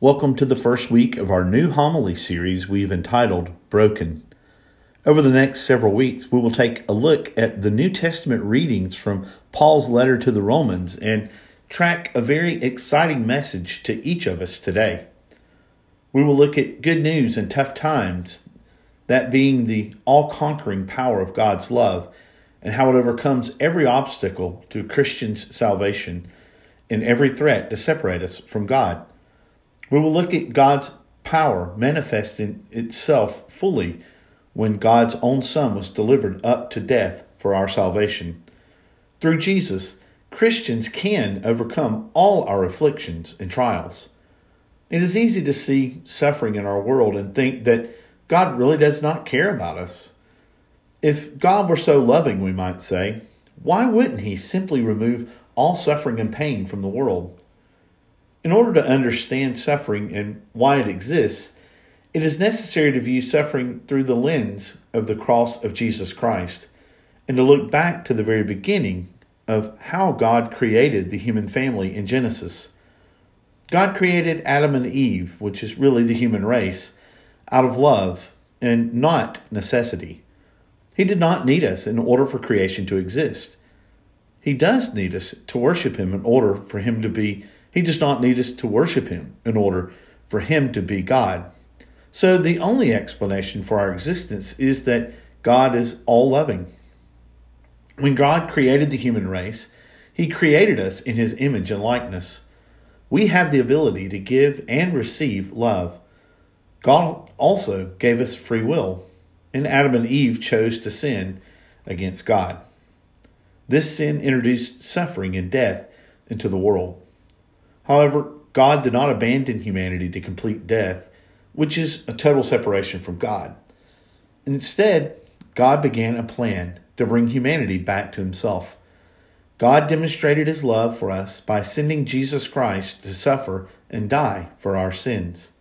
Welcome to the first week of our new homily series we've entitled Broken. Over the next several weeks, we will take a look at the New Testament readings from Paul's letter to the Romans and track a very exciting message to each of us today. We will look at good news in tough times, that being the all conquering power of God's love, and how it overcomes every obstacle to Christians' salvation and every threat to separate us from God. We will look at God's power manifesting itself fully when God's own Son was delivered up to death for our salvation. Through Jesus, Christians can overcome all our afflictions and trials. It is easy to see suffering in our world and think that God really does not care about us. If God were so loving, we might say, why wouldn't He simply remove all suffering and pain from the world? In order to understand suffering and why it exists, it is necessary to view suffering through the lens of the cross of Jesus Christ and to look back to the very beginning of how God created the human family in Genesis. God created Adam and Eve, which is really the human race, out of love and not necessity. He did not need us in order for creation to exist. He does need us to worship Him in order for Him to be he does not need us to worship him in order for him to be God. So the only explanation for our existence is that God is all loving. When God created the human race, he created us in his image and likeness. We have the ability to give and receive love. God also gave us free will, and Adam and Eve chose to sin against God. This sin introduced suffering and death into the world. However, God did not abandon humanity to complete death, which is a total separation from God. Instead, God began a plan to bring humanity back to himself. God demonstrated his love for us by sending Jesus Christ to suffer and die for our sins.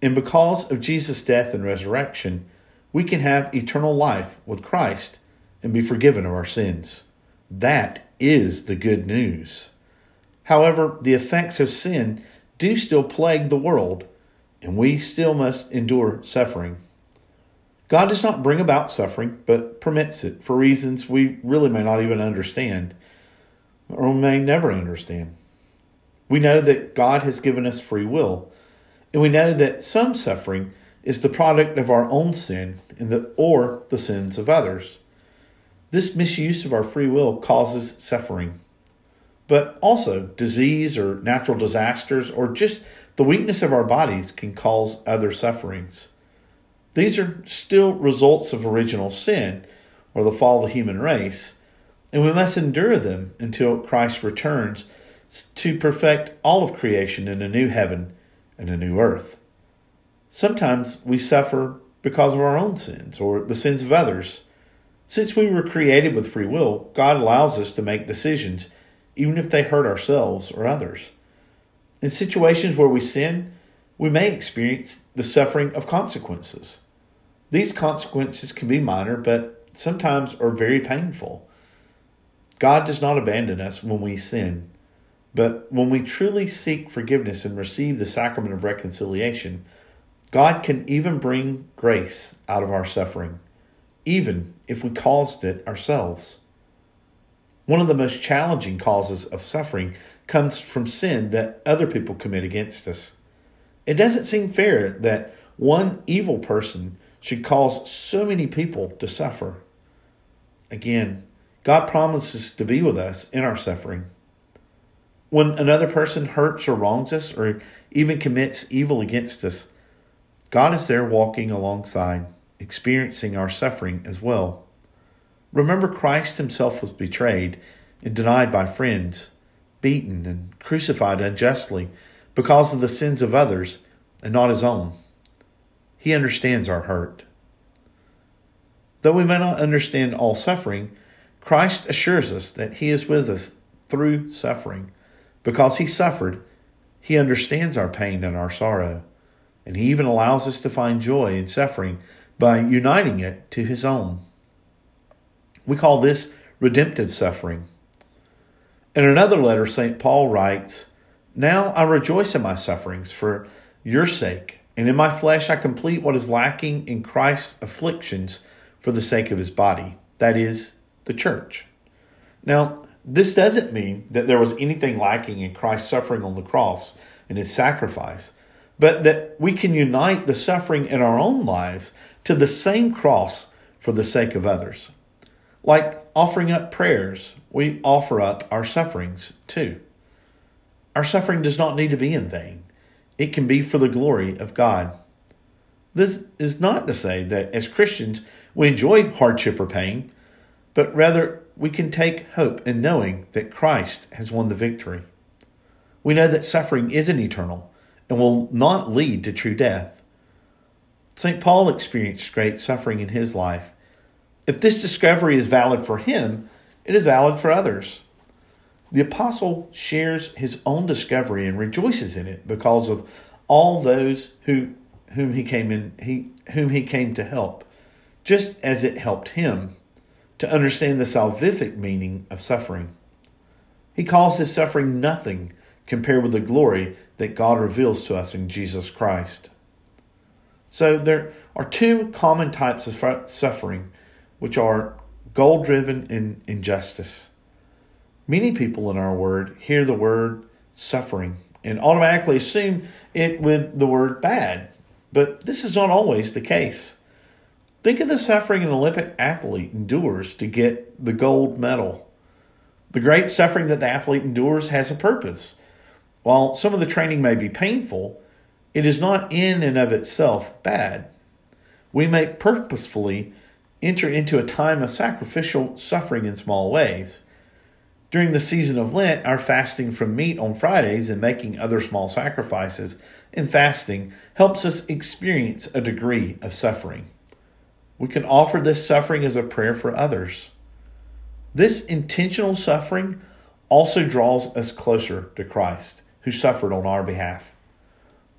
And because of Jesus' death and resurrection, we can have eternal life with Christ and be forgiven of our sins. That is the good news. However, the effects of sin do still plague the world, and we still must endure suffering. God does not bring about suffering, but permits it for reasons we really may not even understand, or may never understand. We know that God has given us free will, and we know that some suffering is the product of our own sin and the, or the sins of others. This misuse of our free will causes suffering but also disease or natural disasters or just the weakness of our bodies can cause other sufferings. These are still results of original sin or the fall of the human race, and we must endure them until Christ returns to perfect all of creation in a new heaven and a new earth. Sometimes we suffer because of our own sins or the sins of others. Since we were created with free will, God allows us to make decisions even if they hurt ourselves or others. In situations where we sin, we may experience the suffering of consequences. These consequences can be minor, but sometimes are very painful. God does not abandon us when we sin, but when we truly seek forgiveness and receive the sacrament of reconciliation, God can even bring grace out of our suffering, even if we caused it ourselves. One of the most challenging causes of suffering comes from sin that other people commit against us. It doesn't seem fair that one evil person should cause so many people to suffer. Again, God promises to be with us in our suffering. When another person hurts or wrongs us or even commits evil against us, God is there walking alongside, experiencing our suffering as well. Remember, Christ himself was betrayed and denied by friends, beaten and crucified unjustly because of the sins of others and not his own. He understands our hurt. Though we may not understand all suffering, Christ assures us that he is with us through suffering. Because he suffered, he understands our pain and our sorrow, and he even allows us to find joy in suffering by uniting it to his own. We call this redemptive suffering. In another letter, St. Paul writes, Now I rejoice in my sufferings for your sake, and in my flesh I complete what is lacking in Christ's afflictions for the sake of his body, that is, the church. Now, this doesn't mean that there was anything lacking in Christ's suffering on the cross and his sacrifice, but that we can unite the suffering in our own lives to the same cross for the sake of others. Like offering up prayers, we offer up our sufferings too. Our suffering does not need to be in vain, it can be for the glory of God. This is not to say that as Christians we enjoy hardship or pain, but rather we can take hope in knowing that Christ has won the victory. We know that suffering isn't eternal and will not lead to true death. St. Paul experienced great suffering in his life. If this discovery is valid for him, it is valid for others. The apostle shares his own discovery and rejoices in it because of all those who whom he came in he whom he came to help, just as it helped him to understand the salvific meaning of suffering. He calls his suffering nothing compared with the glory that God reveals to us in Jesus Christ. So there are two common types of suffering, which are goal driven in injustice. Many people in our word hear the word suffering and automatically assume it with the word bad, but this is not always the case. Think of the suffering an Olympic athlete endures to get the gold medal. The great suffering that the athlete endures has a purpose. While some of the training may be painful, it is not in and of itself bad. We may purposefully enter into a time of sacrificial suffering in small ways. During the season of Lent, our fasting from meat on Fridays and making other small sacrifices in fasting helps us experience a degree of suffering. We can offer this suffering as a prayer for others. This intentional suffering also draws us closer to Christ, who suffered on our behalf.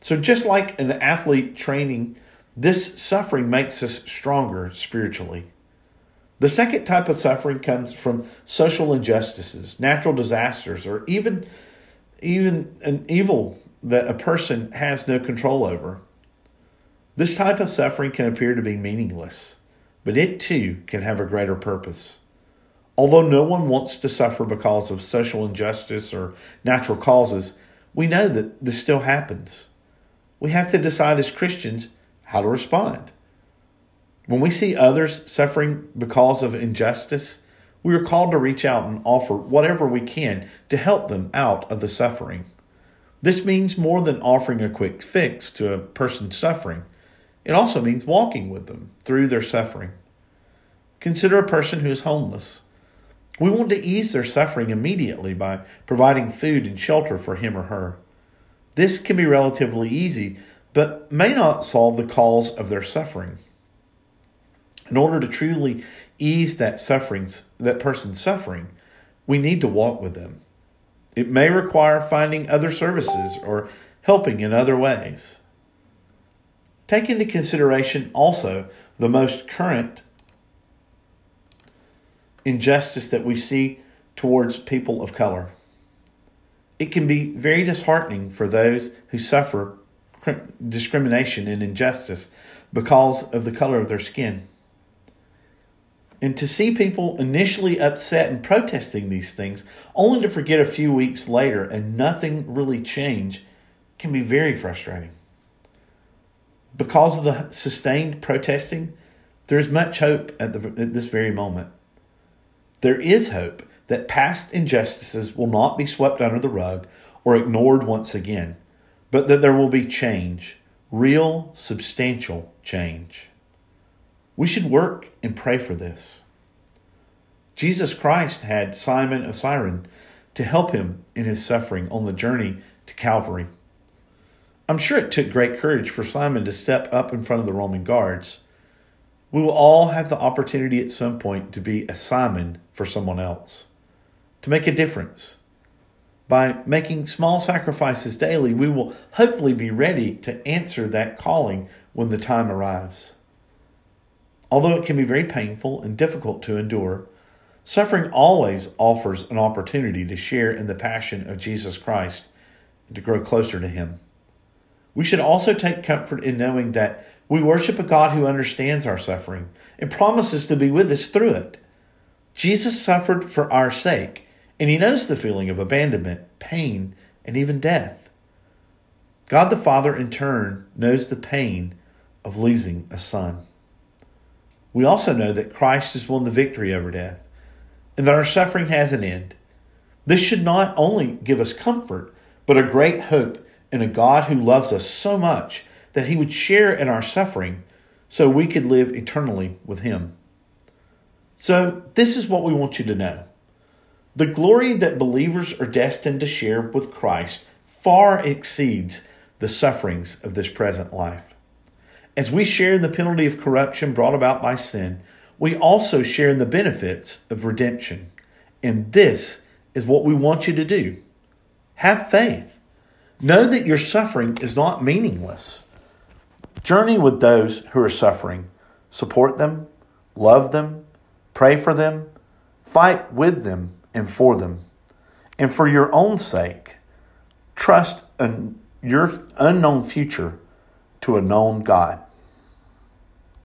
So, just like an athlete training, this suffering makes us stronger spiritually. The second type of suffering comes from social injustices, natural disasters, or even, even an evil that a person has no control over. This type of suffering can appear to be meaningless, but it too can have a greater purpose. Although no one wants to suffer because of social injustice or natural causes, we know that this still happens. We have to decide as Christians how to respond. When we see others suffering because of injustice, we are called to reach out and offer whatever we can to help them out of the suffering. This means more than offering a quick fix to a person suffering. It also means walking with them through their suffering. Consider a person who is homeless. We want to ease their suffering immediately by providing food and shelter for him or her. This can be relatively easy, but may not solve the cause of their suffering. In order to truly ease that sufferings, that person's suffering, we need to walk with them. It may require finding other services or helping in other ways. Take into consideration also the most current injustice that we see towards people of color. It can be very disheartening for those who suffer discrimination and injustice because of the color of their skin. And to see people initially upset and protesting these things, only to forget a few weeks later and nothing really change, can be very frustrating. Because of the sustained protesting, there is much hope at, the, at this very moment. There is hope that past injustices will not be swept under the rug or ignored once again, but that there will be change, real, substantial change. We should work and pray for this. Jesus Christ had Simon of Cyrene to help him in his suffering on the journey to Calvary. I'm sure it took great courage for Simon to step up in front of the Roman guards. We will all have the opportunity at some point to be a Simon for someone else, to make a difference. By making small sacrifices daily, we will hopefully be ready to answer that calling when the time arrives. Although it can be very painful and difficult to endure, suffering always offers an opportunity to share in the passion of Jesus Christ and to grow closer to Him. We should also take comfort in knowing that we worship a God who understands our suffering and promises to be with us through it. Jesus suffered for our sake, and He knows the feeling of abandonment, pain, and even death. God the Father, in turn, knows the pain of losing a son. We also know that Christ has won the victory over death and that our suffering has an end. This should not only give us comfort, but a great hope in a God who loves us so much that he would share in our suffering so we could live eternally with him. So, this is what we want you to know. The glory that believers are destined to share with Christ far exceeds the sufferings of this present life. As we share in the penalty of corruption brought about by sin, we also share in the benefits of redemption. And this is what we want you to do. Have faith. Know that your suffering is not meaningless. Journey with those who are suffering. Support them, love them, pray for them, fight with them and for them. And for your own sake, trust in your unknown future to a known God.